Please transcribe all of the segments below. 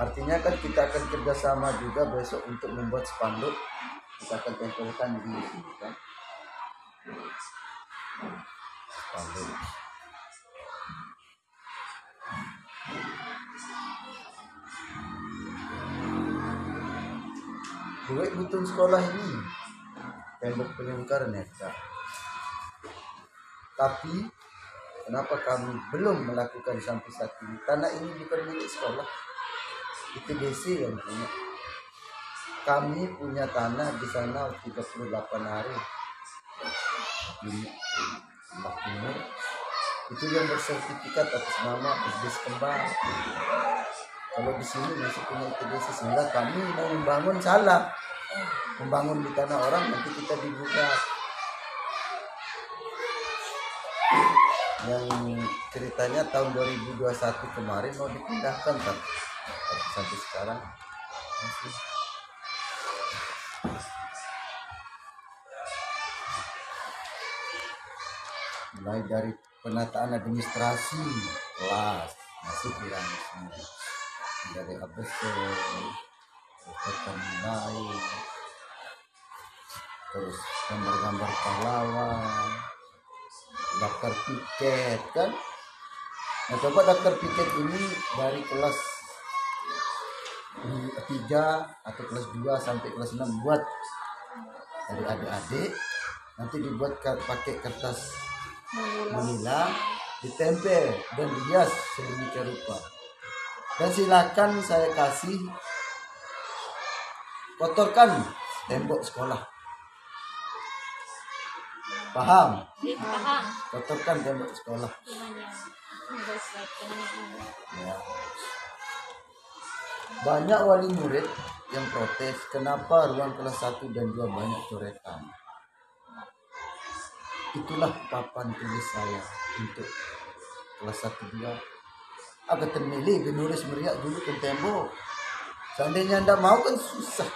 artinya kan kita akan kerjasama juga besok untuk membuat spanduk. Kita akan tempelkan di sini kan? Spanduk. Duit butuh sekolah ini. Tembok penyungkar neta tapi kenapa kami belum melakukan sampai saat ini? Tanah ini bukan milik sekolah itu DC yang punya. Kami punya tanah di sana 38 hari. Timur itu yang bersertifikat atas nama Bisnis Kembang kalau di sini masih punya ITDC sehingga kami mau membangun salah membangun di tanah orang nanti kita dibuka. Yang ceritanya tahun 2021 kemarin mau dipindahkan kan sampai sekarang masih. Mulai dari penataan administrasi kelas masih kurang dari ABC nilai terus gambar-gambar pahlawan daftar tiket kan? Nah coba daftar tiket ini dari kelas tiga atau kelas 2 sampai kelas 6 buat dari adik-adik. Nanti dibuat pakai kertas manila. Ditempel dan dihias sedemikian rupa. Dan silakan saya kasih kotorkan tembok sekolah. Paham? Paham. Kotorkan tembok sekolah. Ya. Banyak wali murid yang protes kenapa ruang kelas 1 dan 2 banyak coretan? Itulah papan tulis saya untuk kelas 1 2 agak termilih menulis meriak dulu ke tembok. Seandainya anda mau kan susah.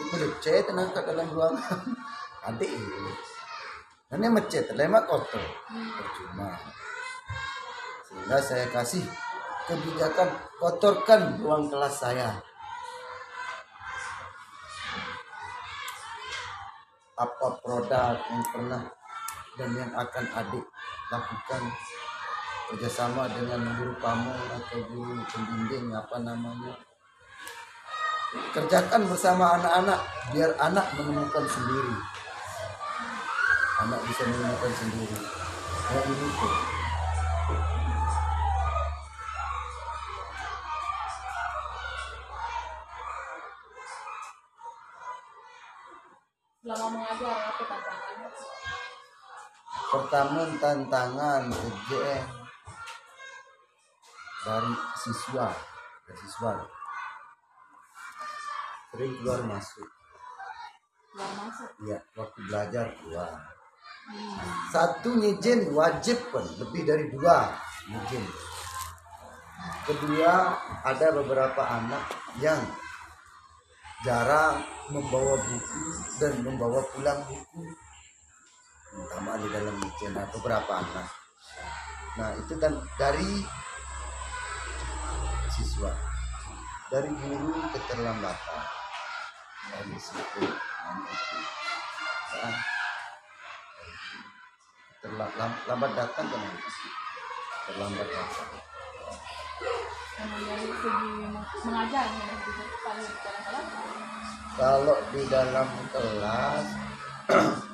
Itu cat nangkat dalam ruangan. Adik ini. Macet lemak kotor. Percuma. Sehingga saya kasih kebijakan kotorkan ruang kelas saya. Apa produk yang pernah dan yang akan adik lakukan kerjasama dengan guru kamu atau guru pembimbing apa namanya? Kerjakan bersama anak-anak biar anak menemukan sendiri. Anak bisa menemukan sendiri. Kayak ini pertama tantangan ujian dari siswa dari siswa. Sering keluar masuk. Keluar masuk? Ya waktu belajar keluar. Satu nyijin wajib pun lebih dari dua nyijin kedua ada beberapa anak yang jarang membawa buku dan membawa pulang buku utama di dalam nyijin nah, beberapa anak. Nah itu kan dari siswa. Dari guru keterlambatan. Dari situ nah, itu. Terlambat lambat datang kan terlambat datang. Dari segi mengajar kelas? Kalau di dalam kelas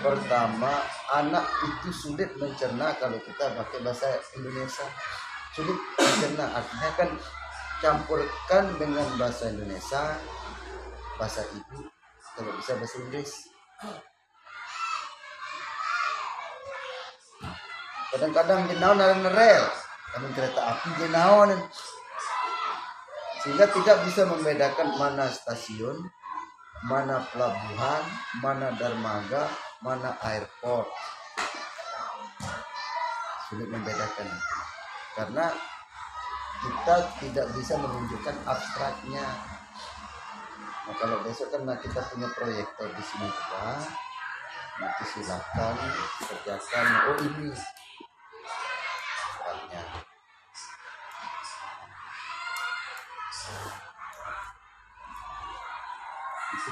pertama anak itu sulit mencerna kalau kita pakai bahasa Indonesia. Sulit mencerna artinya kan campurkan dengan bahasa Indonesia bahasa ibu kalau bisa bahasa Inggris. Kadang-kadang naon ada rel kami kereta api naon. Sehingga tidak bisa membedakan mana stasiun mana pelabuhan mana dermaga mana airport. Sulit membedakan. Karena kita tidak bisa menunjukkan abstraknya. Nah kalau besok kan kita punya proyektor di sini juga. Nanti silakan kerjakan. Oh ini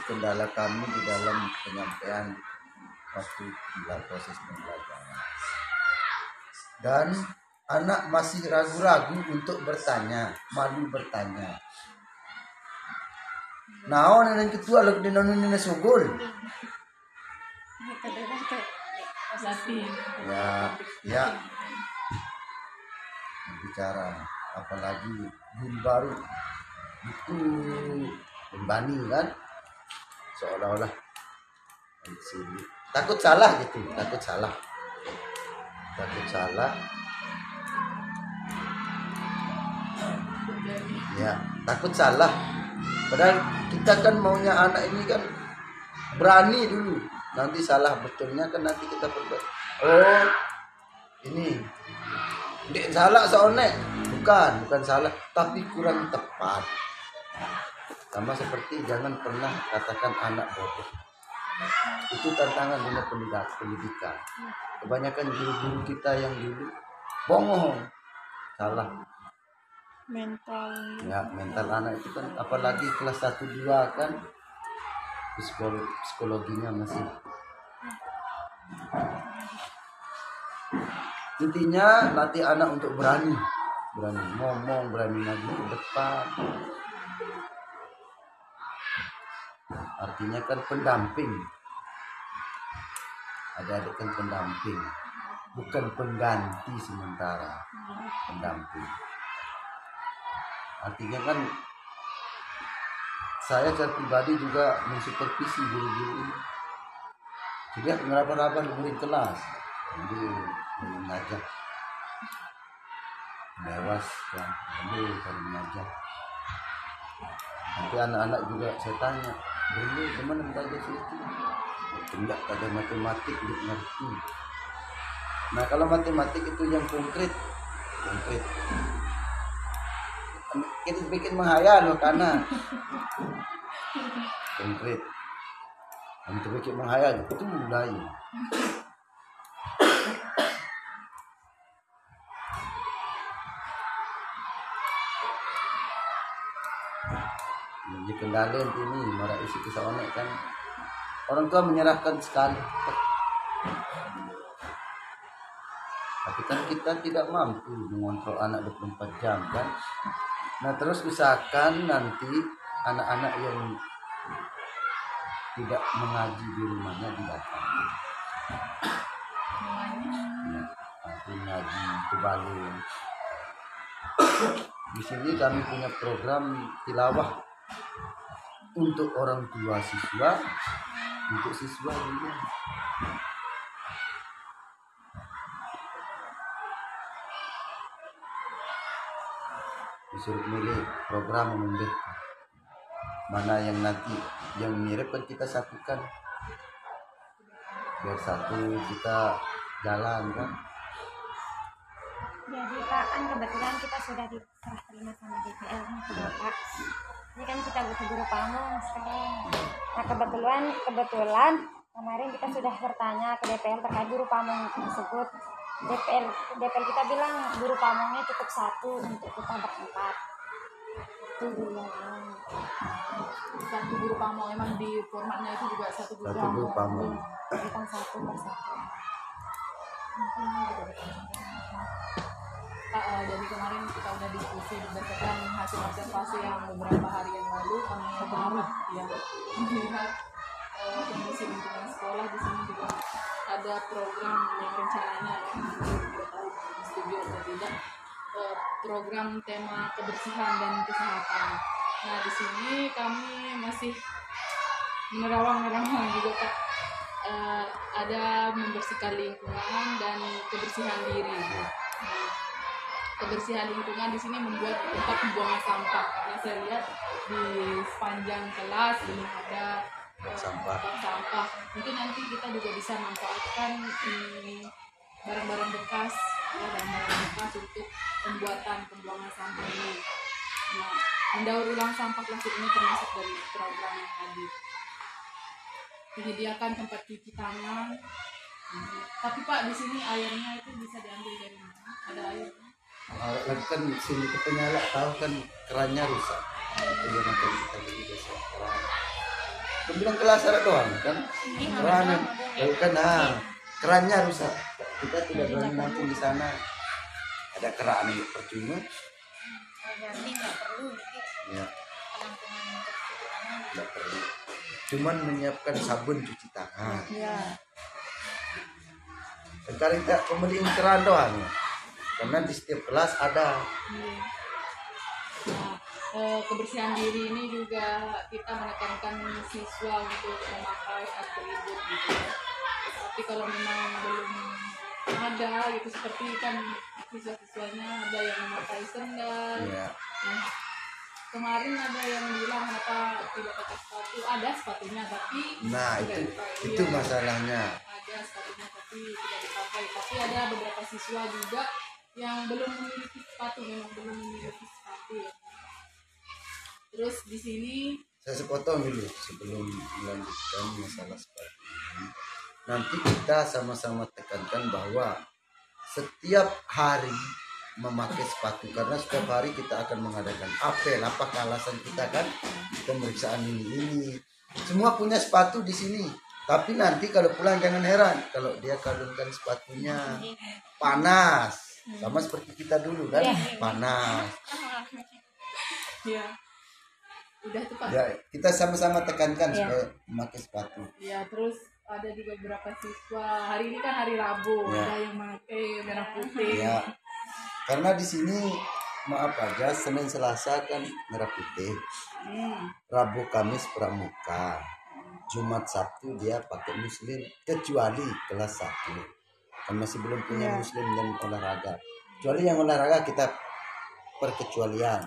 kendala kami di dalam penyampaian waktu dalam proses pembelajaran. Dan anak masih ragu-ragu untuk bertanya malu bertanya. Naon yang ketua lagu di nonu nina sugul. Ya, ya. Bicara apalagi guru baru. Itu pembani kan seolah-olah. Takut salah gitu takut salah. Takut salah. Ya takut salah. Padahal kita kan maunya anak ini kan berani dulu. Nanti salah betulnya kan nanti kita perbaiki oh ini. Dek salah soalnya bukan bukan salah tapi kurang tepat sama seperti jangan pernah katakan anak bodoh. Itu tantangan dunia pendidikan pendidikan. Kebanyakan guru-guru kita yang dulu bohong salah. Mental. ya mental anak itu kan apalagi kelas 1 2 kan psikolo psikologinya masih. Intinya latih anak untuk berani. Berani ngomong berani maju ke depan artinya kan pendamping. Ada adik kan pendamping. Bukan pengganti sementara. Pendamping. Artinya kan saya secara pribadi juga mensupervisi guru-guru ini. Jadi ngeraba-raba murid kelas. Jadi mengajar dewas kan ambil cari mengajar nanti anak-anak juga saya tanya dulu gimana belajar situ. Enggak ada matematik enggak ngerti. Nah kalau matematik itu yang konkret konkret. Kita bikin menghayal loh karena konkret. Untuk bikin menghayal itu mulai kendali ini marah isi kisah onek kan. Orang tua menyerahkan sekali. Tapi kan kita tidak mampu mengontrol anak 24 jam kan? Nah terus usahakan nanti anak-anak yang tidak mengaji di rumahnya didatangi ya, nanti ngaji ke Bali di sini kami punya program tilawah untuk orang tua siswa untuk siswa juga disuruh milih program memilih mana yang nanti yang mirip kan kita satukan. Biar satu kita jalan kan. Jadi Pak, kan kebetulan kita sudah diserah terima sama DPL Bapak. Ini kan kita butuh guru pamong sekarang. Nah kebetulan kebetulan kemarin kita sudah bertanya ke DPL terkait guru pamong tersebut. DPL DPL kita bilang guru pamongnya cukup satu untuk kita berempat. Itu dulu. Satu guru pamong emang di formatnya itu juga satu guru satu guru pamong Bukan satu persatu. Eh, dari kemarin kita udah diskusi berdasarkan hasil observasi yang beberapa hari yang lalu kami baru ya melihat eh, kondisi lingkungan sekolah di sini juga ada program yang rencananya ya tidak tahu setuju atau tidak eh, program tema kebersihan dan kesehatan. Nah di sini kami masih menerawang-nerawang juga Pak Eh, ada membersihkan lingkungan dan kebersihan diri. Kebersihan lingkungan di sini membuat tempat pembuangan sampah. Karena saya lihat di sepanjang kelas belum ada eh, Sampah. sampah. Mungkin nanti kita juga bisa manfaatkan ini barang-barang bekas ya barang-barang bekas untuk pembuatan pembuangan sampah ini. Nah mendaur ulang sampah plastik ini termasuk dari program yang tadi. Menyediakan tempat cuci tangan. Hmm, tapi pak di sini airnya itu bisa diambil dari mana? Ada air lagi kan sini ke penyala tahu kan kerannya rusak itu yang akan kita beli besok keran Pembilang kelas ada doang kan. Keran, lalu kan nah, kerannya rusak. Kita tidak berani nampung di sana. Ada keran yang percuma. Jadi nggak perlu Ya, tidak perlu. Cuman menyiapkan sabun cuci tangan. ya Sekarang kita pembelian keran doang. Karena di setiap kelas ada. Iya. Nah, eh, kebersihan diri ini juga kita menekankan siswa untuk memakai atribut gitu ya. Tapi kalau memang belum ada gitu seperti kan siswa-siswanya ada yang memakai sendal. Ya, Nah, kemarin ada yang bilang kenapa tidak pakai sepatu. Ada sepatunya tapi Nah, tidak itu dipakai. itu Iya. masalahnya. ada sepatunya tapi tidak dipakai tapi ada beberapa siswa juga yang belum memiliki sepatu memang belum memiliki sepatu ya. Terus di sini Saya sepotong dulu sebelum melanjutkan masalah sepatu ini. Nanti kita sama-sama tekankan bahwa setiap hari memakai sepatu karena setiap hari kita akan mengadakan apel apakah alasan kita kan? Pemeriksaan ini ini. Semua punya sepatu di sini. Tapi nanti kalau pulang jangan heran kalau dia kalungkan sepatunya. Panas sama seperti kita dulu kan panas. Ya udah tuh pak. Ya kita sama-sama tekankan supaya memakai sepatu. Ya terus ada juga beberapa siswa. Hari ini kan hari Rabu Ya. ada yang pakai merah putih. Ya karena di sini maaf aja Senin Selasa kan merah putih. Hmm. Rabu Kamis pramuka. Jumat Sabtu dia pakai muslim kecuali kelas 1 kan masih belum punya muslim dan olahraga. Kecuali yang olahraga kita perkecualian.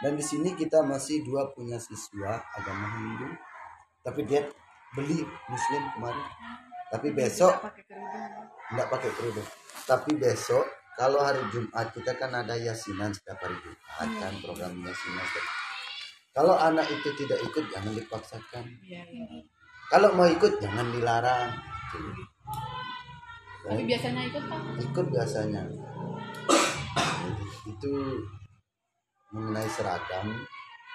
Dan di sini kita masih dua punya siswa agama Hindu. Tapi dia beli muslim kemarin. Tapi besok nggak pakai kerudung. Tapi besok kalau hari Jumat kita kan ada yasinan setiap hari Jumat kan program yasinan. Kalau anak itu tidak ikut jangan dipaksakan. Ya, ya. kalau mau ikut jangan dilarang tapi biasanya ikut pak? Ikut biasanya. Itu mengenai seragam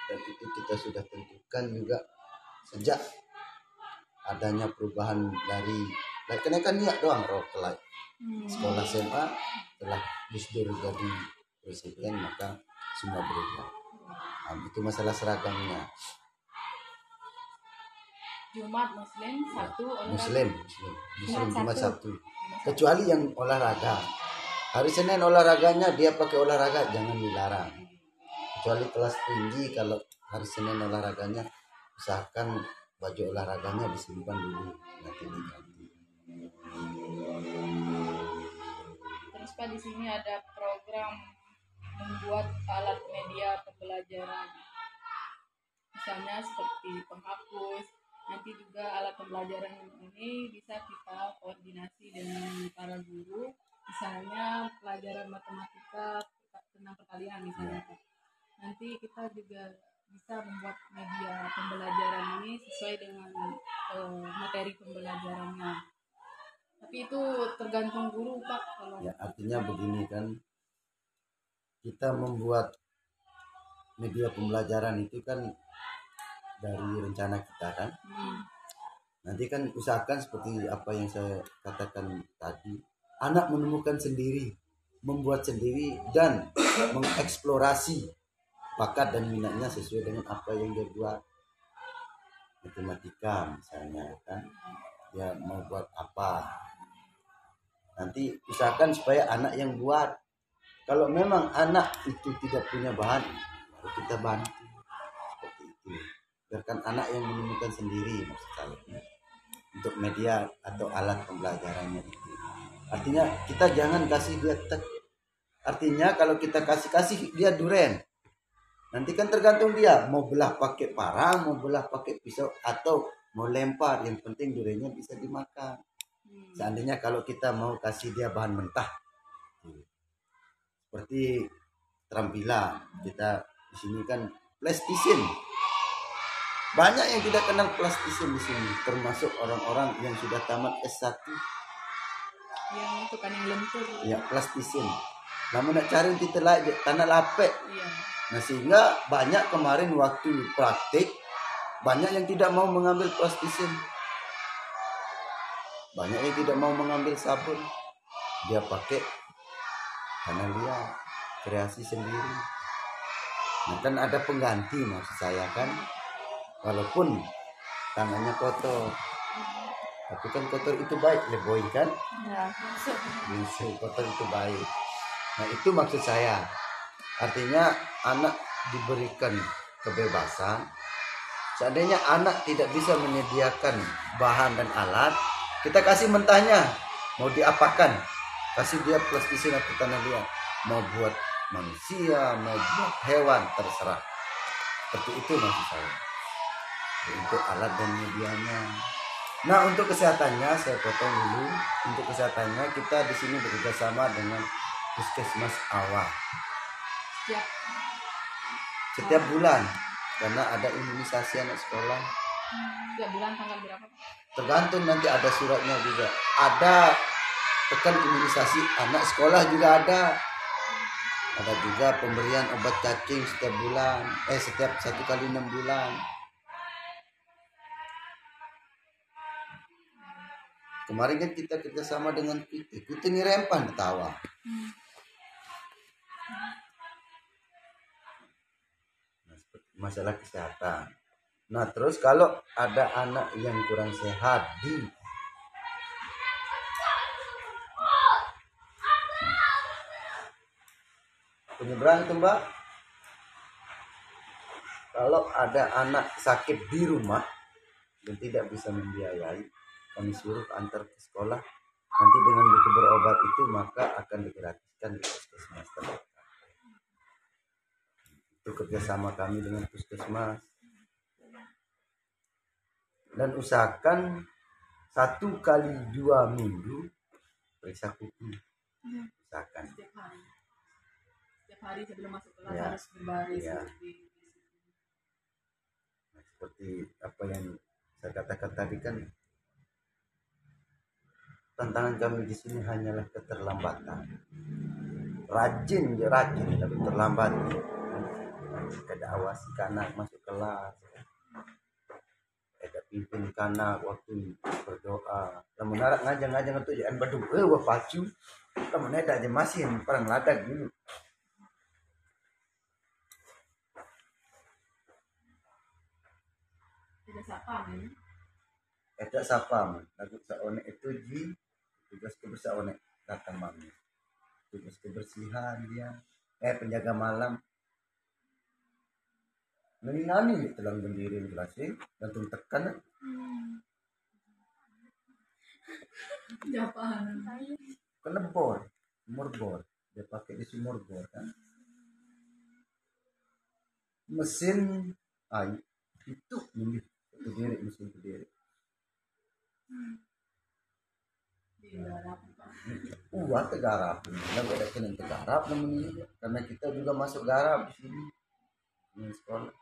dan itu kita sudah tentukan juga sejak adanya perubahan dari like, kenaikan niat doang roh kelai Hmm. sekolah SMA telah Gus Dur jadi presiden maka semua berubah. Nah, itu masalah seragamnya Jumat Muslim satu olahraga. Muslim Muslim. Muslim Jumat satu. Kecuali yang olahraga. Hari Senin olahraganya dia pakai olahraga jangan dilarang. Kecuali kelas tinggi kalau hari Senin olahraganya usahakan baju olahraganya disimpan dulu. Nanti diganti. Terus Pak di sini ada program membuat alat media pembelajaran. Misalnya seperti penghapus. Nanti juga alat pembelajaran ini bisa kita koordinasi dengan para guru. Misalnya pelajaran matematika tentang perkalian misalnya Pak. Nanti kita juga bisa membuat media pembelajaran ini sesuai dengan eh, materi pembelajarannya. Tapi itu tergantung guru Pak kalau ya artinya begini kan kita membuat media pembelajaran itu kan dari rencana kita kan? Hmm. nanti kan usahakan seperti apa yang saya katakan tadi anak menemukan sendiri membuat sendiri dan mengeksplorasi bakat dan minatnya sesuai dengan apa yang dia buat. Matematika misalnya kan? Dia mau buat apa? Nanti usahakan supaya anak yang buat. Kalau memang anak itu tidak punya bahan baru kita bantu biarkan anak yang menemukan sendiri maksud saya. Untuk media atau alat pembelajarannya itu. Artinya kita jangan kasih dia tek. Artinya kalau kita kasih kasih dia duren. Nanti kan tergantung dia. Mau belah pakai parang mau belah pakai pisau atau mau lempar. Yang penting durennya bisa dimakan. Hmm. seandainya kalau kita mau kasih dia bahan mentah. Seperti terampila kita di sini kan plastisien banyak yang tidak kenal plastisien di sini termasuk orang-orang yang sudah tamat S1 yang itu kan yang lentur. Ya plastisien namun nak cari di tanah lapek. Iya. Nah sehingga banyak kemarin waktu praktik banyak yang tidak mau mengambil plastisin banyak yang tidak mau mengambil sabun. Dia pakai karena dia kreasi sendiri. Nah kan ada pengganti maksud saya kan walaupun tangannya kotor. Tapi kan kotor itu baik leboy kan? Ya kotor itu baik. Nah itu maksud saya. Artinya anak diberikan kebebasan. Seandainya anak tidak bisa menyediakan bahan dan alat kita kasih mentahnya. Mau diapakan? Kasih dia plastisin atau tanah liat mau buat manusia mau buat hewan terserah. Seperti itu maksud saya untuk alat dan medianya. Nah untuk kesehatannya saya potong dulu. Untuk kesehatannya kita di sini bekerja sama dengan puskesmas awal. Ya setiap bulan. Karena ada imunisasi anak sekolah. Ya bulan tanggal berapa? Tergantung nanti ada suratnya juga. Ada pekan imunisasi anak sekolah juga ada. Ada juga pemberian obat cacing setiap bulan. Eh setiap satu kali enam bulan kemarin kan kita kerjasama dengan kita kita ini rempan tawa Nah, seperti masalah kesehatan. Nah, terus kalau ada anak yang kurang sehat di penyeberang itu mbak. Kalau ada anak sakit di rumah dan tidak bisa membiayai kami suruh antar ke sekolah. Nanti dengan buku berobat itu maka akan digratiskan di puskesmas terdekat. Itu kerjasama kami dengan puskesmas. Dan usahakan satu kali dua minggu periksa kuku. Usahakan. Setiap hari. Setiap hari sebelum masuk kelas Ya. harus berbaris Ya. di, Nah, seperti apa yang saya katakan tadi kan tantangan kami di sini hanyalah keterlambatan. Rajin ya rajin tapi terlambat. Ada awasi kanak masuk kelas. Ada pimpin kanak waktu berdoa. Namun narak ngajang ngajang itu jangan badu eh wah pacu. Namun ada aja masih perang ladak dulu tidak sapam Eta sapam, lagu saone itu ji tugas kebersihan datang mami. Tugas kebersihan dia, eh penjaga malam. Nani nani telang berdiri gelasnya, gantung tekan, Japaan kena bor, sumur bor, dia pakai di sumur bor kan. Mesin. Air itu. Ini berdiri mesin berdiri. di Uang tegarap, kita ada kena tegarap namanya karena kita juga masuk garap di sini di sekolah.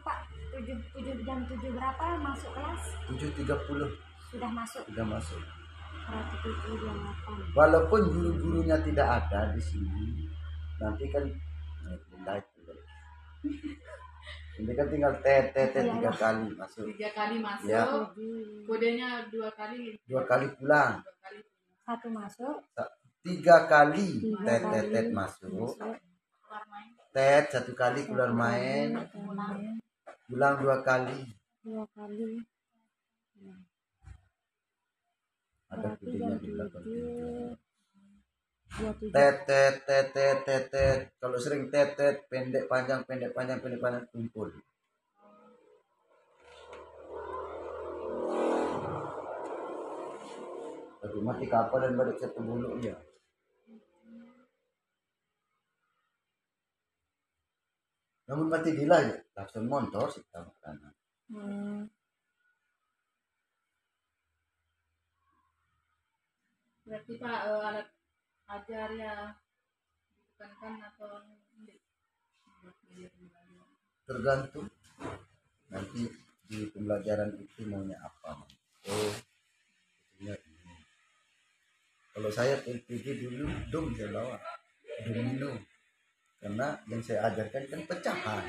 Pak, tujuh, tujuh jam tujuh berapa masuk kelas? tujuh tiga puluh Sudah masuk. sudah masuk. Walaupun guru-gurunya tidak ada di sini, nanti kan nah. Ini kan tinggal tet tet tet tiga kali masuk, tiga kali masuk Ya. Kodenya dua kali dua kali pulang, dua kali Satu masuk. tiga kali Tiga tet tet kali tet masuk, tet satu kali keluar main, Pulang. dua kali. Dua kali. Ada jam di belakang. Tet tet tet tet tet tet. Kalau sering tet tet pendek panjang pendek panjang pendek panjang kumpul. Tapi mati kapal dan balik satu bulu ya. Namun mati gila ya. Langsung motor sih kamu kanan. Hmm. berarti pak eh, alat ajar ya ditekankan atau belajar kembali. Tergantung nanti di pembelajaran itu maunya apa. Oh, ini. Kalau saya PPG dulu dong saya bawa. domino karena yang saya ajarkan kan pecahan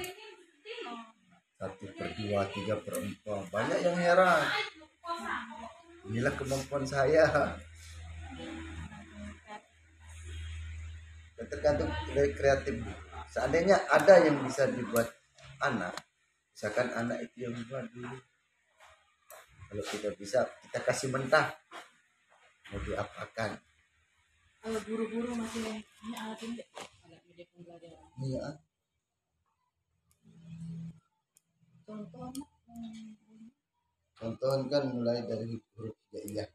satu per dua tiga per empat banyak yang heran inilah kemampuan saya tergantung dari kreatif. Seandainya ada yang bisa dibuat anak misalkan anak itu yang buat dulu. Kalau tidak bisa kita kasih mentah. Mau diapakan kalau guru-guru masih ini alat ini alat media pembelajaran. Iya. Contoh contoh kan mulai dari huruf hijaiyah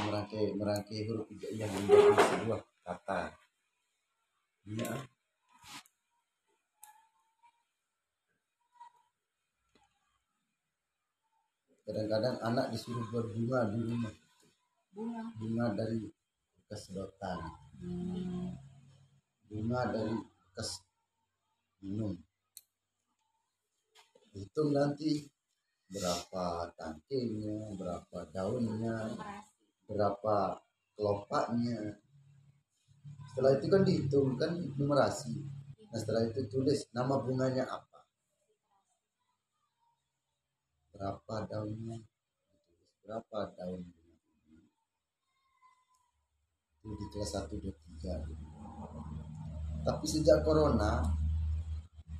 merangkai merangkai huruf hijaiyah menjadi sebuah kata iya kadang-kadang anak disuruh berbunga di rumah. Bunga. Bunga dari bekas sedotan bunga dari bekas minum. Hitung nanti berapa tangkainya berapa daunnya berapa kelopaknya setelah itu kan dihitung kan numerasi. Nah setelah itu tulis nama bunganya apa. Berapa daunnya? Ditulis berapa daun bunga itu di kelas 1 2 3 tapi sejak corona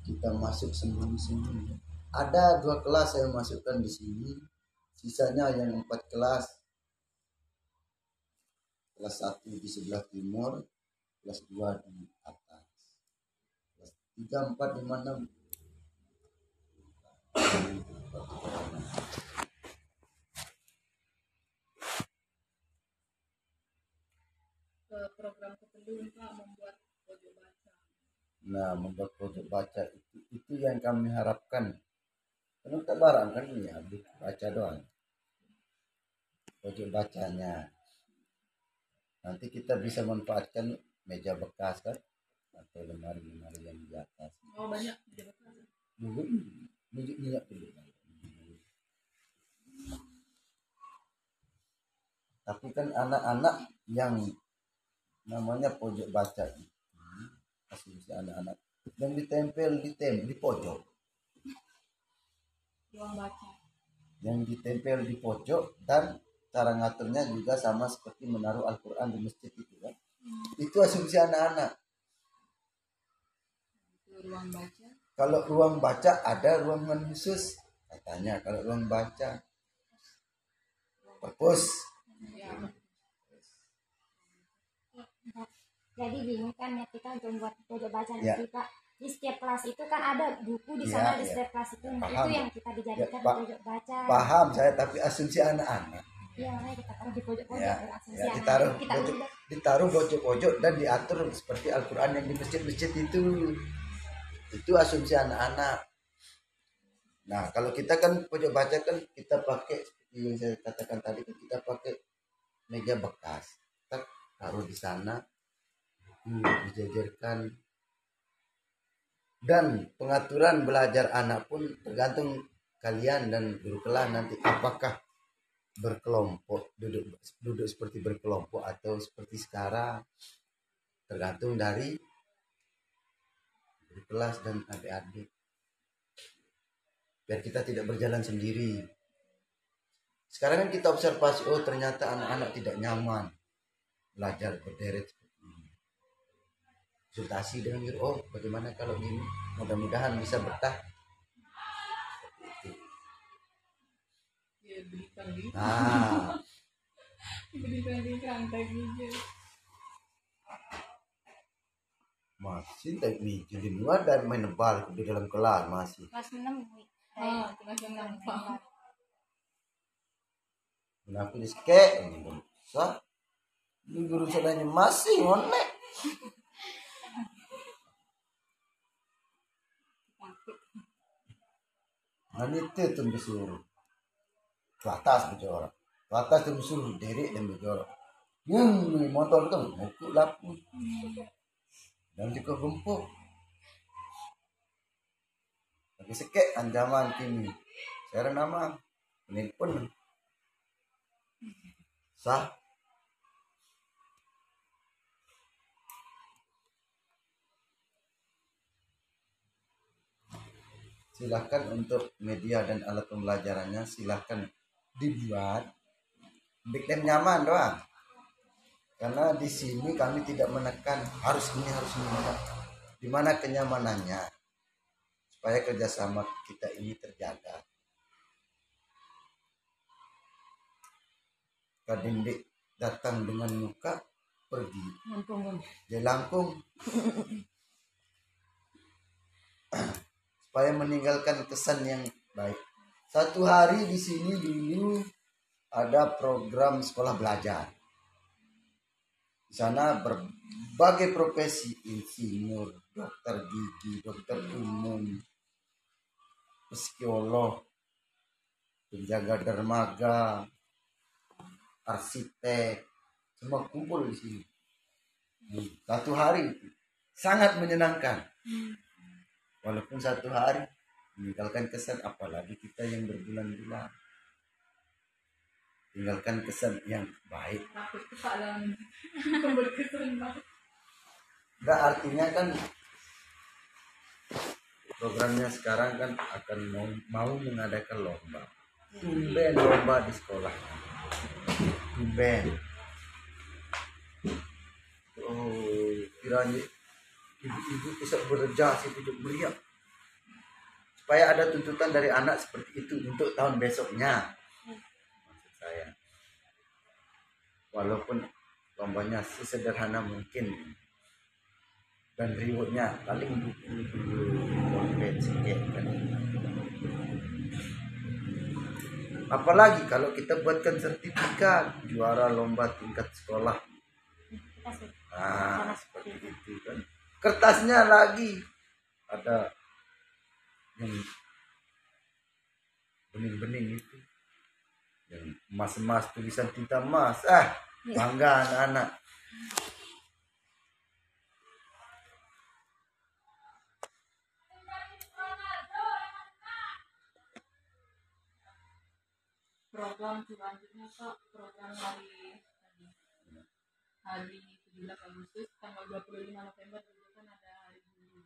kita masuk sembunyi-sembunyi. Ada dua kelas saya masukkan di sini. Sisanya yang empat kelas. Kelas satu di sebelah timur kelas dua di atas. Kelas tiga empat lima enam. Ke program kepelun pak membuat pojok baca. Nah membuat pojok baca itu itu yang kami harapkan. Karena kita barang kan ya buku baca doang. Pojok bacanya. Nanti kita bisa manfaatkan meja bekas kan? Atau lemari-lemari yang di atas. Oh banyak media bekas. Dulu minyak minyak dulu. Tapi kan anak-anak yang namanya pojok baca itu asumsi anak-anak. Yang ditempel di tem di pojok. Ruang baca. Yang ditempel di pojok dan cara ngaturnya juga sama seperti menaruh Al-Quran di masjid itu kan itu asumsi anak-anak. Ruang baca? Kalau ruang baca ada ruangan khusus. Katanya kalau ruang baca? Perpus ya. Jadi bingung kan ya kita untuk membuat pojok baca Ya. nanti pak. Di setiap kelas itu kan ada buku di Ya, sana di ya. setiap kelas itu. Nah, Paham. itu yang kita dijadikan Ya, pojok baca. Paham saya tapi asumsi anak-anak makanya kita taruh di pojok-pojok ya, ya ditaruh kita pojok, ubah ditaruh pojok-pojok dan diatur seperti Al-Quran yang di masjid-masjid itu. Itu asumsi anak-anak. Nah kalau kita kan pojok baca kan kita pakai seperti yang saya katakan tadi kan kita pakai meja bekas. Kita taruh di sana buku dijajarkan. Dan pengaturan belajar anak pun tergantung kalian dan guru kelas nanti. Apakah berkelompok duduk duduk seperti berkelompok atau seperti sekarang tergantung dari guru kelas dan adik-adik. Biar kita tidak berjalan sendiri. Sekarang kan kita observasi oh ternyata anak-anak tidak nyaman belajar berderet seperti ini. Konsultasi dengan guru oh bagaimana kalau gini? Mudah-mudahan bisa betah nah. Masih tak meja di luar dan main nebal di dalam kelas masih. Kelas enam ah kelas nampak Kenapa di skek? Ini bisa. Ini guru sadanya masih ngonek Nah itu tuh disuruh telatas bejorok telatas itu musuh derek dan bejorok yang motor itu mukul lapu dan juga gempuk. Tapi sekek anjaman kini. Saya nama ini pun. Sah. Silahkan untuk media dan alat pembelajarannya silahkan dibuat bikin nyaman doang. Karena di sini kami tidak menekan harus ini harus ini di mana kenyamanannya? Supaya kerjasama kita ini terjaga. Kadindik datang dengan muka pergi. Mumpung dia langkung supaya meninggalkan kesan yang baik satu hari di sini dulu ada program sekolah belajar. Di sana berbagai profesi insinyur dokter gigi dokter umum psikolog penjaga dermaga arsitek semua kumpul di sini. Hmm, satu hari sangat menyenangkan. Walaupun satu hari meninggalkan kesan apalagi kita yang berbulan-bulan. Tinggalkan kesan yang baik. Nggak artinya kan programnya sekarang kan akan mau, mau mengadakan lomba. Tumben lomba di sekolah. Tumben. Oh kiranya ibu-ibu bisa sih tidak meriah supaya ada tuntutan dari anak seperti itu untuk tahun besoknya. Maksud saya. Walaupun lombanya sesederhana mungkin. Dan rewardnya paling sedikit kan apalagi kalau kita buatkan sertifikat juara lomba tingkat sekolah. Nah seperti itu kan. Kertasnya lagi. Ada yang bening-bening itu. Yang emas-emas tulisan tinta emas. Ah bangga anak-anak. Program selanjutnya kak program hari hari 17 Agustus tanggal 25 November dulu kan ada hari guru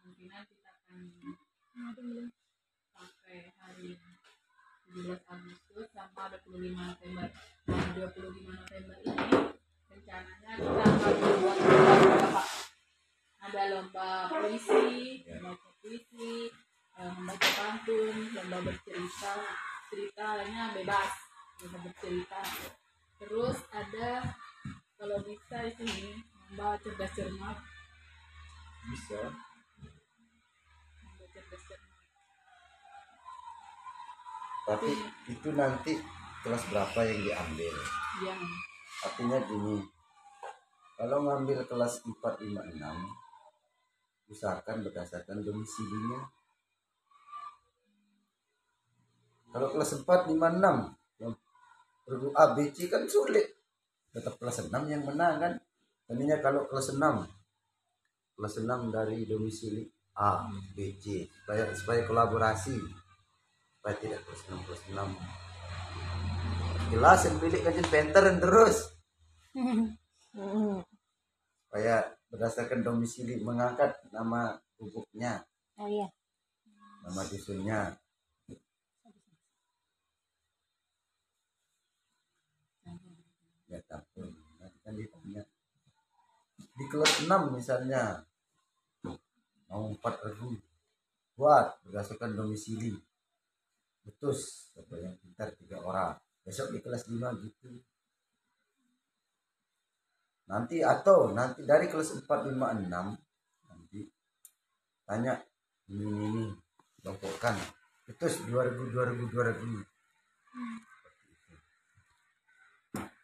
kemungkinan kita akan sampai hari 17 Agustus sampai 25 November. Nah 25 November ini rencananya kita akan membuat lomba ada lomba puisi membaca puisi eh, membaca pantun lomba bercerita. Cerita lainnya bebas lomba bercerita. Terus ada kalau bisa di sini lomba cerdas cermat. Bisa tapi itu nanti kelas berapa yang diambil? Yang artinya gini kalau ngambil kelas 4, 5, 6 usahakan berdasarkan domisilinya. Kalau kelas 4, 5, 6 yang perlu A, B, C kan sulit. Tetap kelas 6 yang menang kan? Tadinya kalau kelas 6 kelas 6 dari domisili A, B, C supaya, supaya kolaborasi. Supaya tidak kelas 6, kelas 6 jelas yang pilih kajian pentaran terus. Supaya berdasarkan domisili mengangkat nama guguknya oh iya. Nama dusunnya. Ya nanti kan ditanya di kelas 6 misalnya 4 ribu buat berdasarkan domisili. Betus atau yang pintar tiga orang. Besok di kelas 5 gitu. Nanti atau nanti dari kelas 4, 5, 6 nanti tanya ini ini, ini kelompokkan betus 2000 2000 2000 Seperti itu.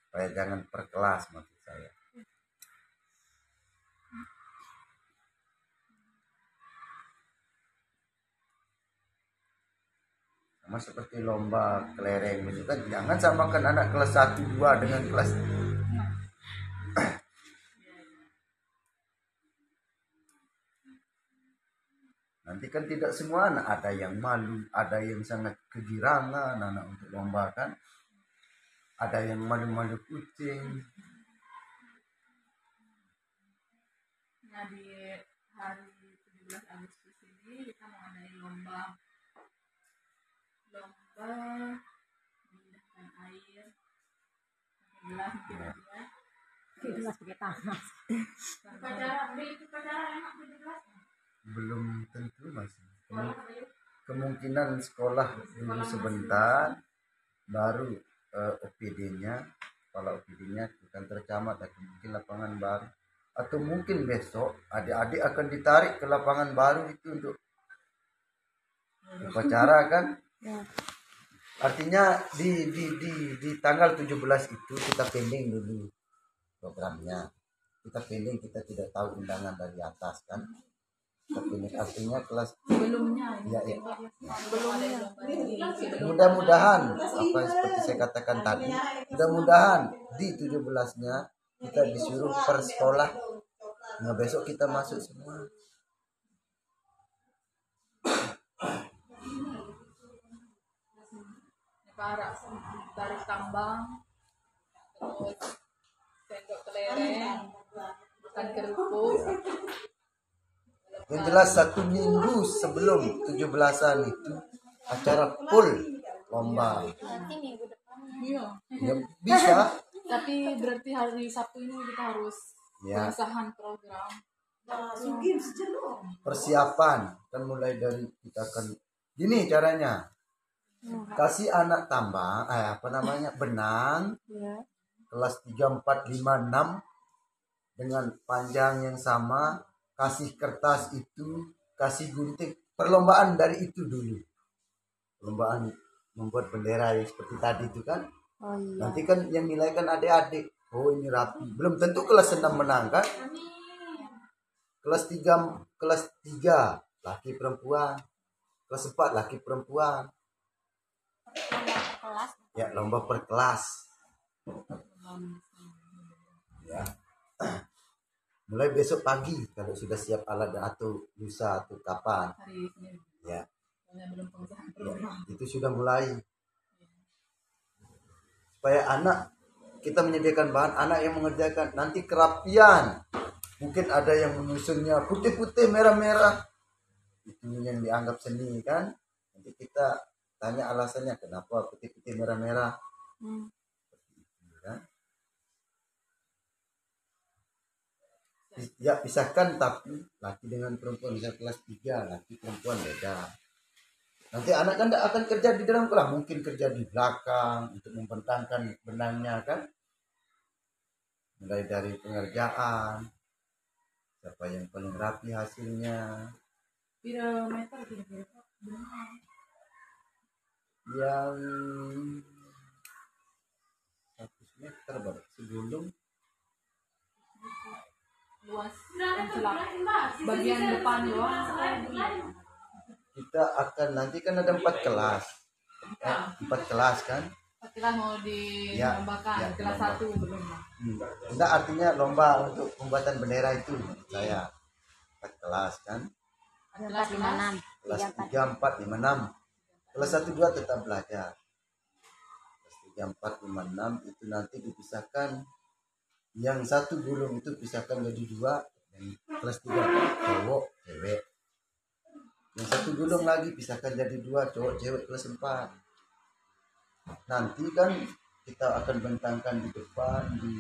supaya jangan per kelas maksud saya sama seperti lomba kelereng itu kan. Jangan samakan anak kelas 1 2 dengan kelas nanti kan tidak semua anak. Ada yang malu ada yang sangat kegirangan anak untuk lomba kan. Ada yang malu-malu kucing. Nah di hari 17 Agustus ini kita mau adain Eh, memindahkan air. Gelas mungkin ya. Gelas pakai tanah. belum tentu masih Kemu- kemungkinan sekolah dulu sebentar baru eh, OPD-nya kepala OPD-nya bukan tercamat atau mungkin lapangan baru. Atau mungkin besok adik-adik akan ditarik ke lapangan baru itu untuk upacara kan? Ya. Artinya di di di di tanggal 17 itu kita pending dulu programnya. Kita pending kita tidak tahu undangan dari atas kan? Kita pending. Artinya kelas sebelumnya ya, ya. sebelum mudah-mudahan apa seperti saya katakan tadi mudah-mudahan di 17-nya kita disuruh per sekolah. Nah besok kita masuk semua para tarik tambang terus sendok kelereng makan kerupuk. Yang jelas satu minggu sebelum 17-an itu acara full lomba. Iya. Ya bisa. Tapi berarti hari Sabtu ini kita harus Ya. pengesahan program. Persiapan kan mulai dari kita akan gini caranya kasih anak tambang eh, apa namanya benang Ya. kelas 3 4 5 6 dengan panjang yang sama kasih kertas itu kasih gunting. Perlombaan dari itu dulu. Perlombaan membuat bendera yang seperti tadi itu kan? Oh iya. nanti kan yang nilai kan adik-adik. Oh ini rapi. Belum tentu kelas 6 menang kan? Kelas 3 kelas 3 laki perempuan. Kelas 4 laki perempuan Lomba per kelas. ya lomba per kelas ya. Mulai besok pagi kalau sudah siap alat dan atau lusa atau kapan. Ya, ya itu sudah mulai. Supaya anak kita menyediakan bahan anak yang mengerjakan nanti kerapian. Mungkin ada yang menyusunnya putih-putih merah-merah. Itu yang dianggap seni kan? Nanti kita tanya alasannya kenapa putih-putih merah-merah Hmm. kan? ya pisahkan tapi laki dengan perempuan bisa kelas 3 laki perempuan beda nanti anak kan tidak akan kerja di dalam kelas mungkin kerja di belakang untuk membentangkan benangnya kan mulai dari pengerjaan siapa yang paling rapi hasilnya Pira meter kira-kira. Yang 100 meter baru luas. Celak. Bagian depan doang. kita akan nanti kan ada empat kelas. Eh, empat kelas kan? Kita mau Ya, dilombakan ya, kelas dilomba. satu belum lah Hmm. Enggak artinya lomba untuk pembuatan bendera itu saya. Empat kelas kan? Empat lima enam. kelas empat. tiga empat lima enam kelas satu dua tetap belajar. Kelas tiga empat lima enam itu nanti dipisahkan. Yang satu gulung itu pisahkan jadi dua dan kelas tiga cowok cewek. Yang satu gulung lagi pisahkan jadi dua cowok cewek kelas empat. Nanti kan kita akan bentangkan di depan di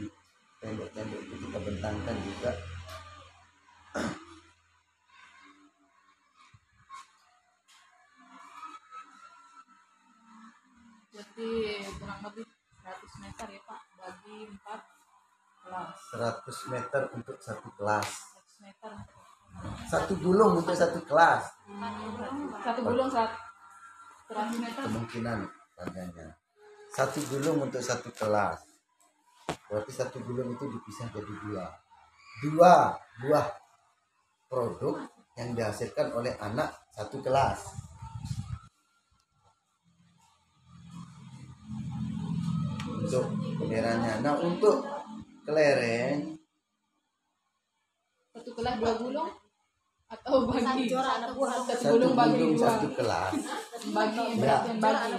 tembok-tembok itu kita bentangkan juga jadi kurang lebih 100 meter ya Pak bagi 4 kelas. 100 meter untuk satu kelas. 100 meter. Satu gulung untuk satu kelas. Satu gulung saat 100 meter. Kemungkinan panjangnya satu gulung untuk satu kelas. Berarti satu gulung itu dipisah jadi dua. Dua buah produk yang dihasilkan oleh anak satu kelas untuk benderanya. Nah untuk kelereng satu kelas dua gulung atau bagi? satu satu gulung bagi dua. satu kelas bagi Ya. berat yang bagi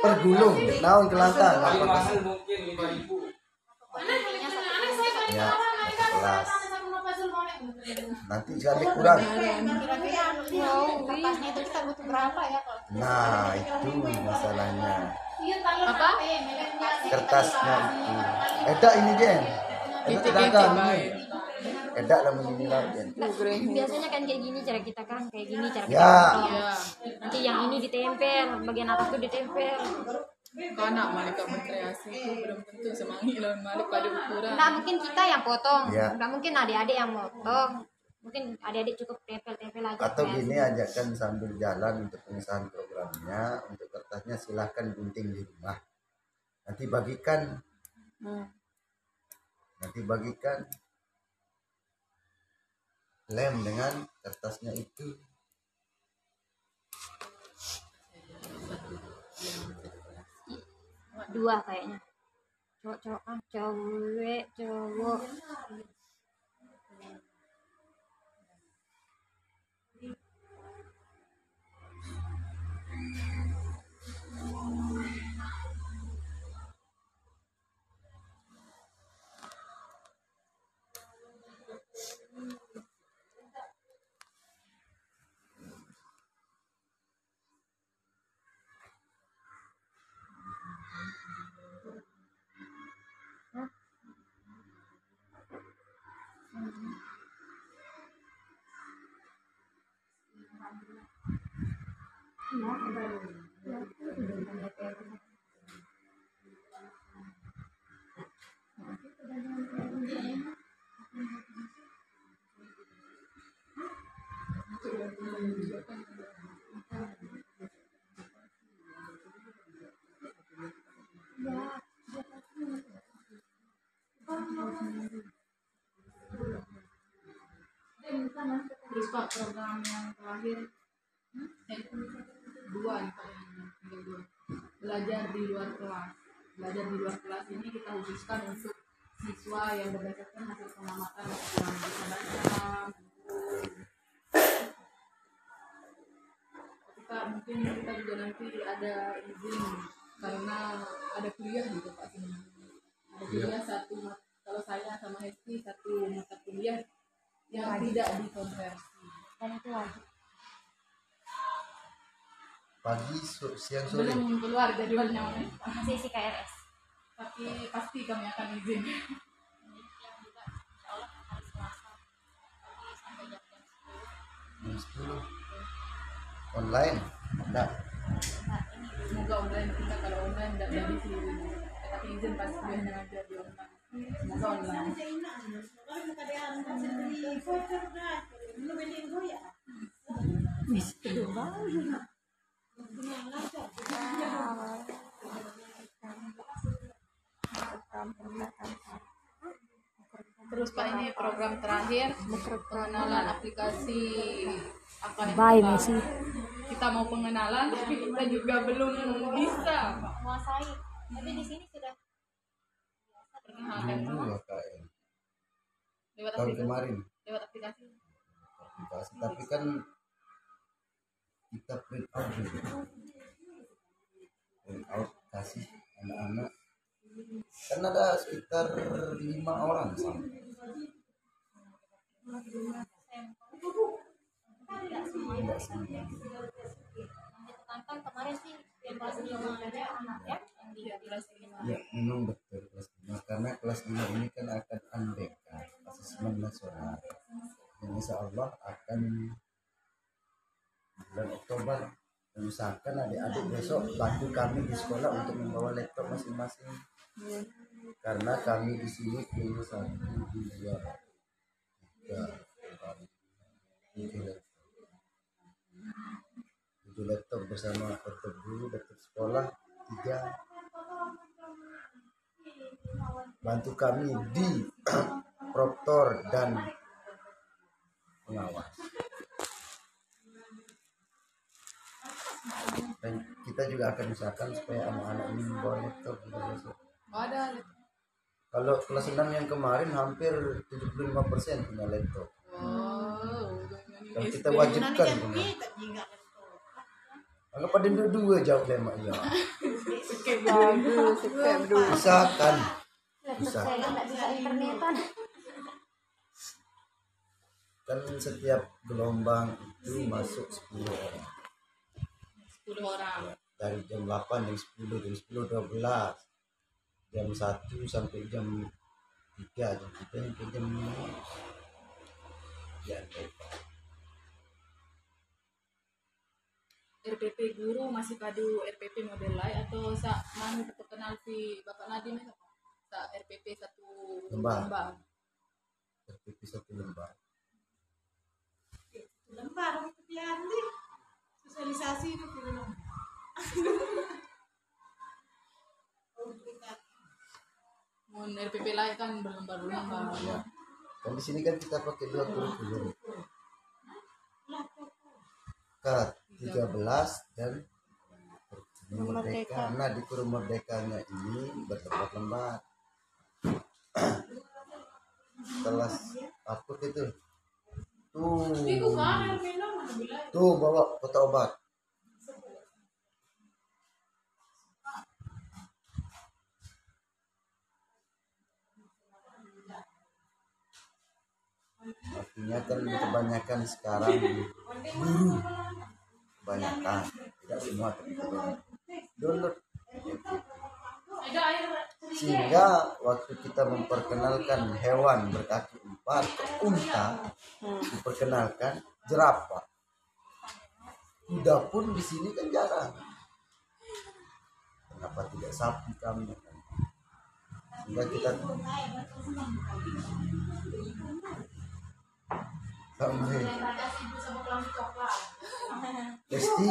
per gulung naon kelangkang apa mahal mungkin 5000 ya kelas nanti sekali kurang itu kita ya nah itu masalahnya Apa? kertasnya itu edak ini Jen edak sedangkan edak lah ini lah Jen. Biasanya kan kayak gini cara kita kan kayak gini cara kita Ya. potong. Ya, nanti yang ini ditempel bagian atas tuh ditempel. Karena mereka berkreasi itu belum tentu semangi lawan malik pada ukuran. nggak mungkin kita yang potong. Ya. nggak mungkin adik-adik yang potong. Mungkin adik-adik cukup tempel-tempel aja atau gini ajakan sambil jalan untuk pengesahan programnya untuk kertasnya silahkan gunting di rumah. Nanti bagikan. Nanti bagikan lem dengan kertasnya itu. Dua kayaknya. Cowok cowok kan cewek cowok Terus Pak program yang terakhir? eh, dua nih Pak yang tinggal dua. Belajar di luar kelas. Belajar di luar kelas ini kita khususkan untuk siswa yang berdasarkan hasil pengamatan yang bisa baca, kita mungkin kita juga nanti ada izin karena ada kuliah gitu Pak sebenarnya. Ada kuliah satu mat- kalau saya sama Hesti satu mata kuliah yang tidak dikonversi. dan itu wajib pagi so- siang sore Belum keluar jadwalnya Mas. masih isi KRS tapi pasti kami akan izin. jam 10 online enggak Semoga online kita kalau online tidak jadi sih. Tapi izin pasti ngajar di online. Semoga online. Terus Pak ini program terakhir pengenalan aplikasi apa yang Bye, kita- Messi. Kita mau pengenalan tapi kita juga belum bisa menguasai tapi di sini sudah Perkenalkan lewat aplikasi. kemarin Lewat aplikasi. aplikasi tapi kan kita print out dulu. Print out kasih anak-anak. Kan ada sekitar lima orang sama enggak semua kemarin sih yang kelas lima aja anaknya yang di kelas lima ya memang betul kelas lima. Karena kelas lima ini kan akan unbk asesmen nasional yang insya Allah akan bulan Oktober. Dan usahakan adik-adik besok bantu kami di sekolah untuk membawa laptop masing-masing. Karena kami di sini punya satu dua tiga empat tujuh laptop. Tujuh laptop bersama laptop guru laptop sekolah tiga. Bantu kami di proktor dan pengawas. Dan kita juga akan usahakan supaya anak-anak ini membawa laptop gitu besok. Ada. Kalau kelas 6 yang kemarin hampir 75% punya laptop. Wow. Dan kita wajibkan punya. Kalau pada dua-dua jawab lemak ya. Usahakan. internetan Kan setiap gelombang itu masuk 10 orang. 10 orang. Dari jam 8 jam 10 jam 10 12 jam 1 sampai jam 3 jam 3 sampai jam 5 ya RPP guru masih kadu RPP model lain atau sa manu perkenal si Bapak Nadiem itu sa RPP satu Lembar. lembar. RPP satu lembar lembar itu pian nih sosialisasi itu film Mun RPP lain kan berlembar-lembar. kan di sini kan kita pakai dua kurikulum K 13 dan Merdeka. Nah di kurung merdekanya ini berlembar-lembar. Kelas apa itu? Tuh. Tuh bawa kotak obat. Artinya kan kebanyakan sekarang guru kebanyakan tidak semua tapi kebanyakan download sehingga waktu kita memperkenalkan hewan berkaki empat unta diperkenalkan jerapah. Kuda pun di sini kan jarang. Kenapa tidak sapi kambing sehingga kita sampai Lesti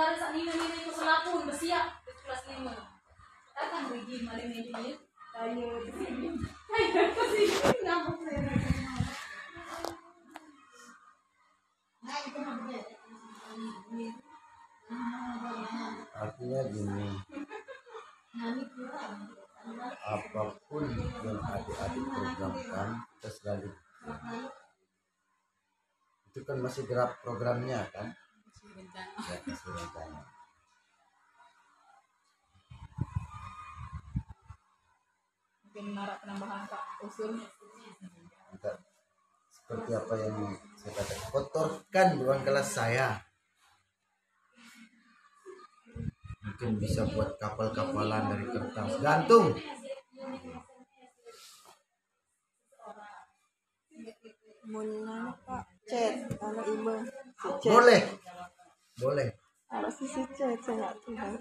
gara-gara sak nina nina itu selapun bersiap kelas lima. Datang pergi malam ini. Ayo di sini. Ayo ke sini. Ngambek artinya gini apa pun yang adik-adik programkan kita selalu itu kan masih draft programnya kan Ya Mungkin narak penambahan Pak usul. Kita seperti apa yang saya katakan? Kotorkan ruang kelas saya. Mungkin bisa buat kapal-kapalan dari kertas. Gantung. Mun pak? Chat anak ima si chat boleh boleh. Kalau si si chat saya nggak tahu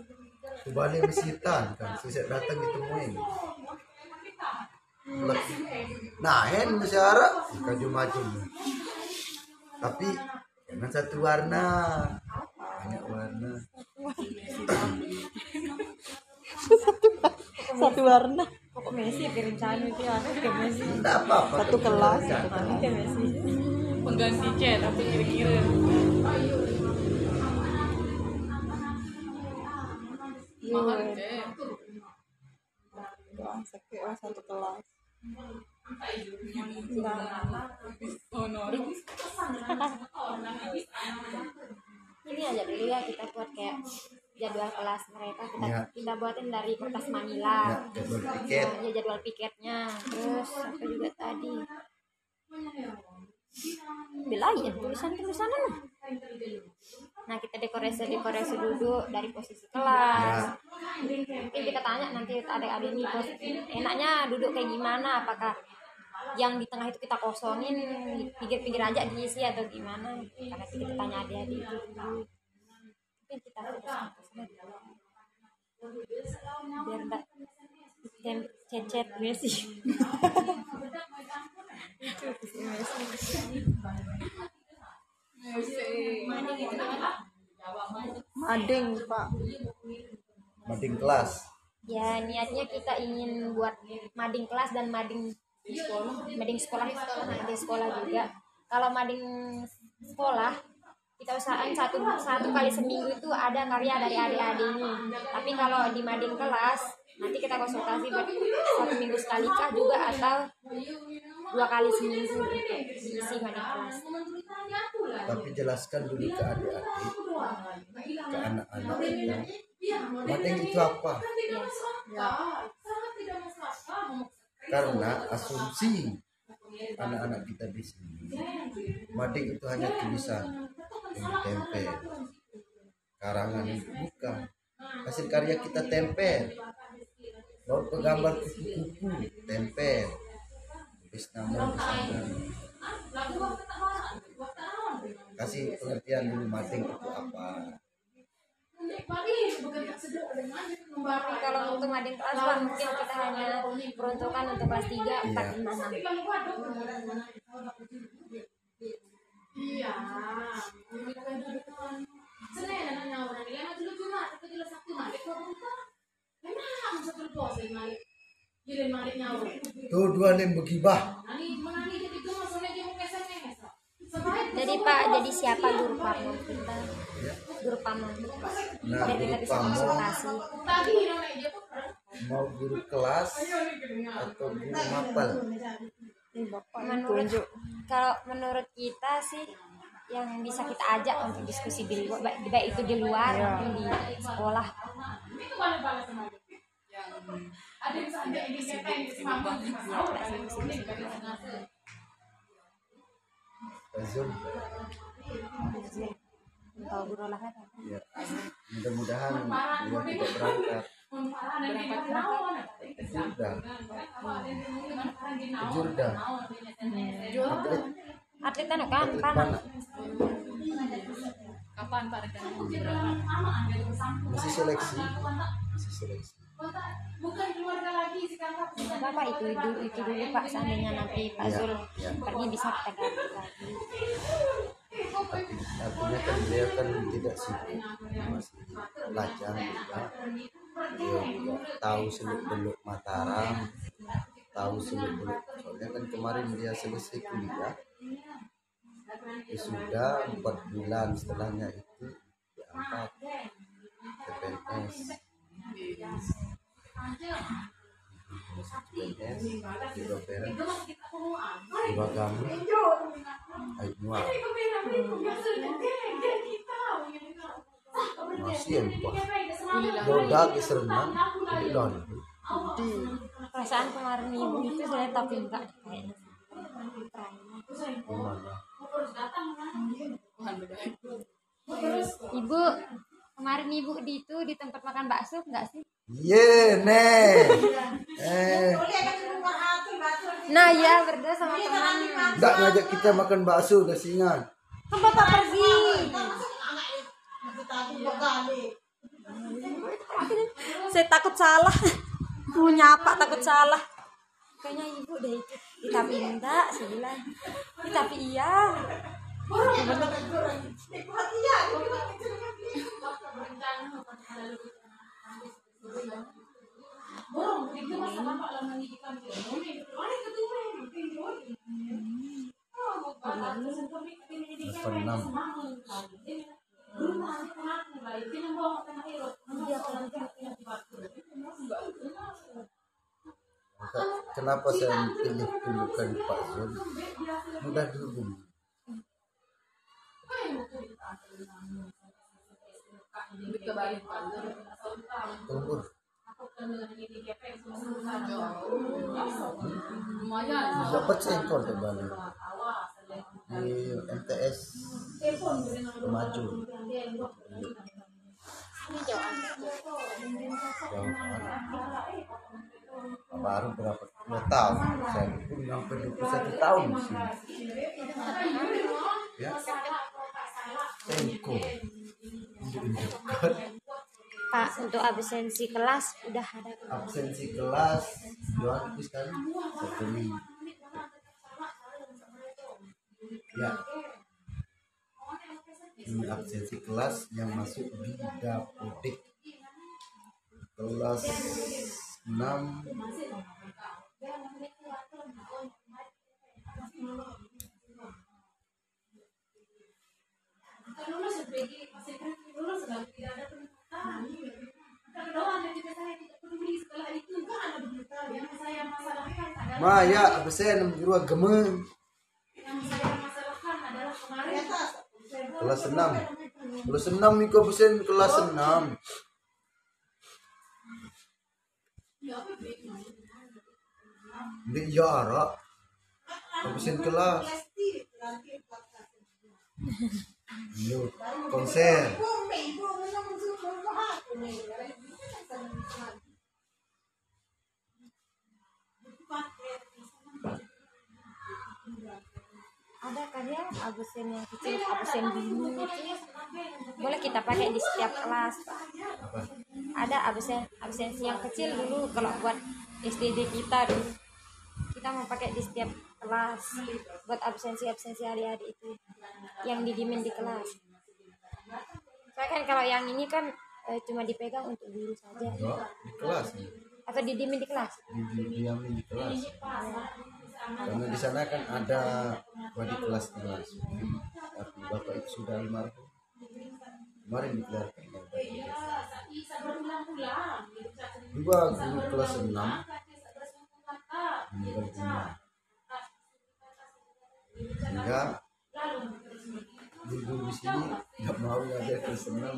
Ke Bali visitan kan. Susah datang ditemuin nah hen masyarakat kaju maju tapi jangan satu warna. Banyak warna. Satu warna. Pokok Messi berencana itu ya ke Messi. Tidak apa-apa. Satu kelas. ke Messi. Pengganti chat apa kira-kira. Mahal chat. Wah, sakit wah satu kelas. Honor. ini aja dulu ya kita buat kayak jadwal kelas mereka. Kita Ya. kita buatin dari kertas ya Manila jadwal ya jadwal piketnya. Terus apa juga tadi? Bilangin tulisan tulisan nah kita dekorasi dekorasi duduk dari posisi kelas. Mungkin kita tanya nanti adik-adik ini. Pos enaknya duduk kayak gimana? Apakah yang di tengah itu kita kosongin pinggir-pinggir aja diisi atau gimana? Karena kita tanya adik-adik. Itu kita biar enggak cecet Messi Mading pak. mading kelas. Ya niatnya kita ingin buat mading kelas dan mading mading sekolah mading sekolah juga. Kalau mading sekolah kita usahain satu satu kali seminggu itu ada karya dari adik-adik ini. Tapi kalau di mading kelas nanti kita konsultasi satu minggu sekali kah juga atau dua kali seminggu untuk diisi kelas. Tapi jelaskan dulu ke adik-adik ke anak-anak kita mading itu apa? Karena asumsi anak-anak kita di sini mading itu hanya tulisan yang tempel karangan bukan. Hasil karya kita tempel ke gambar kupu-kupu tempel. Sana kasih pengertian dulu mading itu apa. Tapi kalau untuk mading kelas Pak, mungkin kita hanya peruntukan untuk kelas 3, 4, 5, 6 Iya. Dia mau kesan Sebaik jadi Pak jadi siapa guru pamong kita? Guru pamong nah biar kita guru bisa pamong konsultasi. Tuh mau guru kelas atau guru mapel? Menurut kalau menurut kita sih yang bisa kita ajak untuk diskusi di luar baik, baik itu di luar maupun di sekolah itu balas-balas sama dia. Yang ada yang saja ini siapa yang di mama. Ini bagi sengaja. Zoom tahu guru olahraga ya mudah-mudahan dia tidak berangkat Jurda Jurda atlet atlet anu kan kan panah Kapan Pak masih seleksi. masih seleksi. Bukan keluarga lagi sekarang. Bapak itu dulu itu dulu Pak. Seandainya nanti Pak Ya, Zul ya. pergi bisa kita ganti lagi tapi artinya kan beliau kan tidak sibuk. Masih belajar juga. Juga tahu seluk beluk Mataram tahu seluk beluk soalnya kan kemarin dia selesai kuliah. Sudah empat bulan setelahnya itu diangkat ke PNS PNS di Bapera di Bagami Aigua masih yang lupa Bodak di Serenang di perasaan kemarin ibu itu saya tapi enggak kayaknya beda. ibu kemarin ibu di itu di tempat makan bakso enggak sih Ye, nih. Eh, nah ya berdua sama teman enggak ngajak kita makan bakso udah singan. kan bapak pergi Saya takut salah. Mau nyapa takut salah. kayaknya ibu deh itu "Ih, tapi enggak saya bilang "Ih, tapi iya enam. Kenapa saya pilih tunjukkan Pak Zul? Mudah dihubungi. Ke. Tunggu. Lumayan. Dapat saya kontak balik di MTS maju baru berapa dua tahun saya pun sampai 21 tahun di sini ya Pak, untuk absensi kelas udah ada. absensi kelas dua habis kan satu minggu ya. Ini absensi kelas yang masuk di dapodik. Kelas 6 Kalau lulus sebagai masih lulus kelas 6 kelas 6 iko absen kelas 6 Di Yara absen kelas. Yuk, konser Ada kan ya absen yang kecil, absen dini itu boleh kita pakai di setiap kelas. Pak. apa Ada absen absensi yang kecil dulu kalau buat SDD kita dulu kita mau pakai di setiap kelas buat absensi absensi adik-adik itu yang didimin di kelas. Saya kan kalau yang ini kan eh, cuma dipegang untuk guru saja di kelas atau didimin di kelas. di, di, kelas karena di sana kan ada wali kelas kelas tapi bapak itu sudah almarhum kemarin dikeluarkan dua guru kelas enam. Meninggal dunia sehingga guru di sini nggak mau ada kelas enam.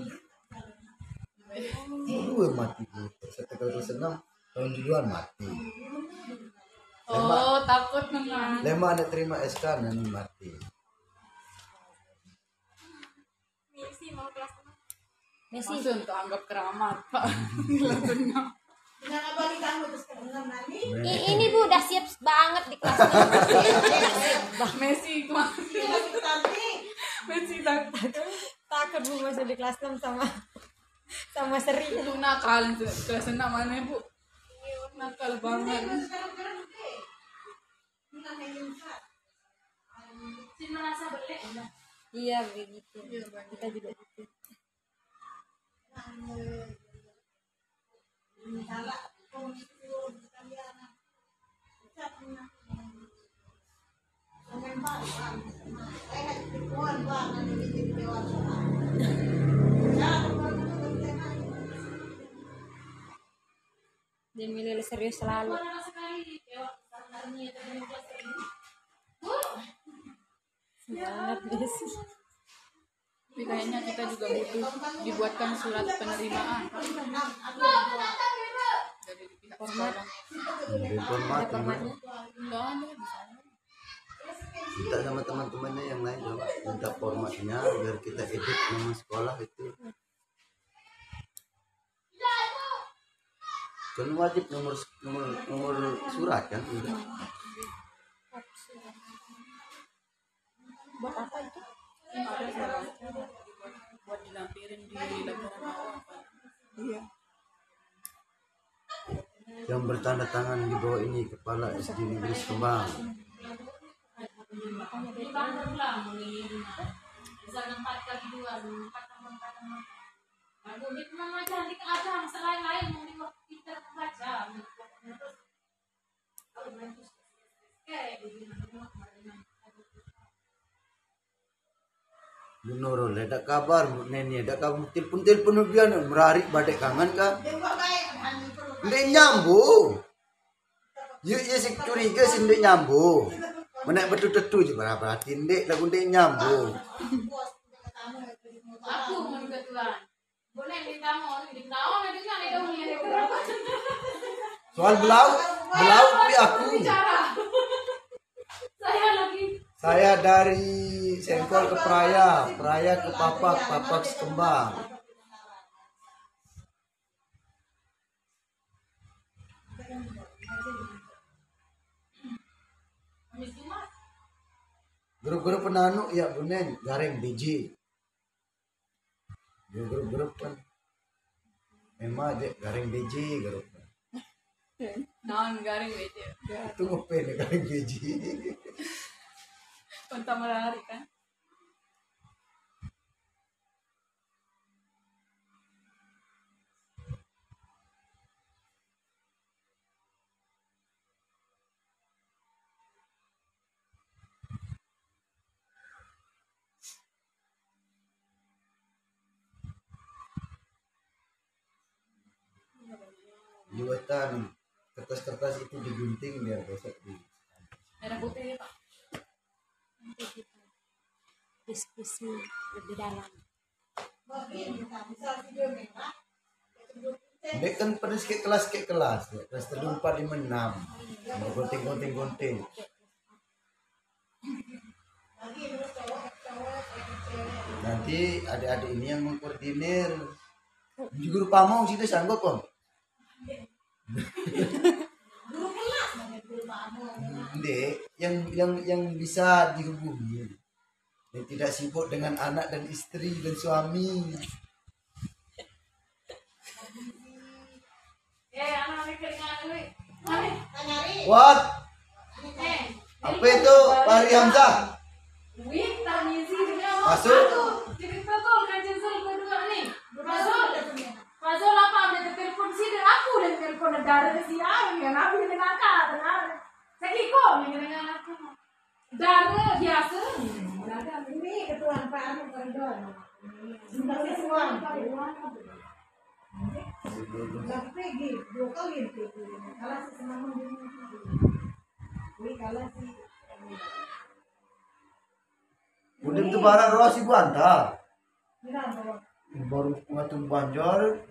Dua mati guru. Kelas enam tahun duluan mati Oh, takut memang. Lema ada terima SK nanti mati. Messi, Masih untuk anggap keramat, Pak. Gila benar. i- ini bu udah siap banget di kelas. Messi kemarin. Messi takut. Takut bu masuk di kelas 6 sama sama Seri. Itu nakal itu. kelas enam mana bu? Nakal banget. Merasa belek. Iya begitu. Kita juga gitu. Dia milih serius selalu. Ya. Semangat Messi. Tapi kayaknya kita juga butuh dibuatkan surat penerimaan. Dari pihak sekolah. Dari format formatnya. Enggak ada di sana. kita sama teman-temannya yang lain coba minta formatnya biar kita edit nama sekolah itu. Kan wajib nomor nomor nomor surat kan? Udah. Buat apa itu? Ada salah. Buat dilampirin di laporan awal. Pak. Iya. Yang bertanda tangan di bawah ini kepala SD Negeri Kembang. Memang cantik ada selain lain mau Menurut ada kabar nenek ada kabar telepon telepon dia merarik badai kangen kah? Ndek nyambung. Yuk ya sih curiga sih ndek nyambung. Menek betul betul je berapa hati ndek lagu ndek nyambung. Aku juga Tuhan. Soal belau, belau tapi aku. Saya lagi. Saya dari Sengkol ke Praya, Praya ke Papak, Papak ke Kembang. Grup-grup penanu ya bunen, garing biji. Ya grup-grup kan. Memang aja gareng DJ grup. non garing aja Itu ngapain ya gareng DJ? Konta melari Liwatan kertas-kertas itu digunting biar besok di merah putih ya pak nanti kita diskusi lebih dalam Dek kan pada sikit kelas sikit kelas ya. Kelas telu empat lima enam. Gunting gunting gunting. Nanti adik-adik ini yang mengkoordinir. Guru pamong sih sanggup kok. Dek, yang yang yang bisa dihubungi. Yang tidak sibuk dengan anak dan istri dan suami. Eh. What? Eh, Apa itu Pak Hari Hamzah? Masuk. Jadi betul kan Jensul kedua nih. Masuk. Masuk apa ambil telepon dan aku dan telepon negara ke si Awi yang aku dengan kakak benar. Saya kok dengan aku. Dara biasa. Dara ini ketua Pak Anu koridor. Sebenarnya semua. pergi dua kali pergi. Kalau si senang Wih, kalau si Udah itu barang roh si Bu Anta. Kenapa? Baru banjar.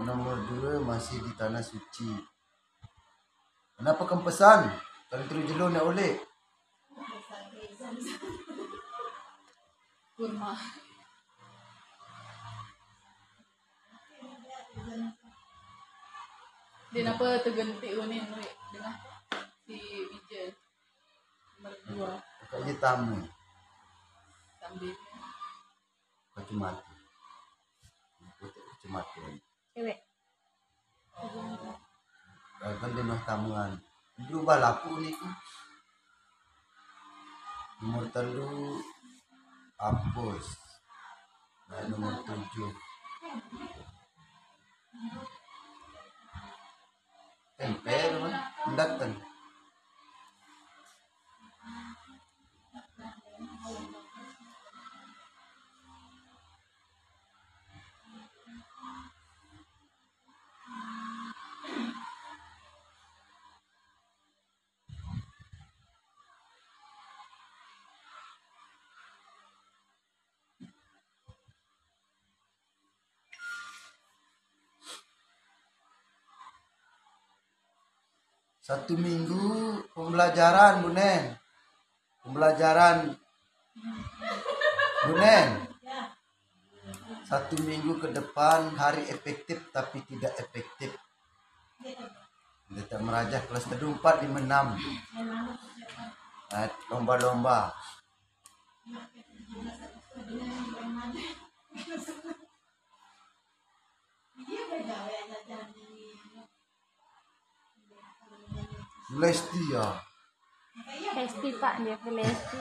Yang nomor dua masih di tanah suci. Kenapa kempesan? Kalau terus jelur nak oleh. kurma Din apa tergenti unin we dengan si Bijel nomor dua Kayak tamu. sambil Kacau mati. Kacau mati. Cewek Kan dia mah tamuan. Berubah laku ni tu. Nomor telu hapus. Dan nomor tujuh. Tempel mah. Datang. Satu minggu pembelajaran, Bunen. Pembelajaran. Bunen. Satu minggu ke depan hari efektif tapi tidak efektif. Kita merajah kelas kedua 4 5 6. Nah, lomba-lomba. Lesti ya. Lesti pak dia Lesti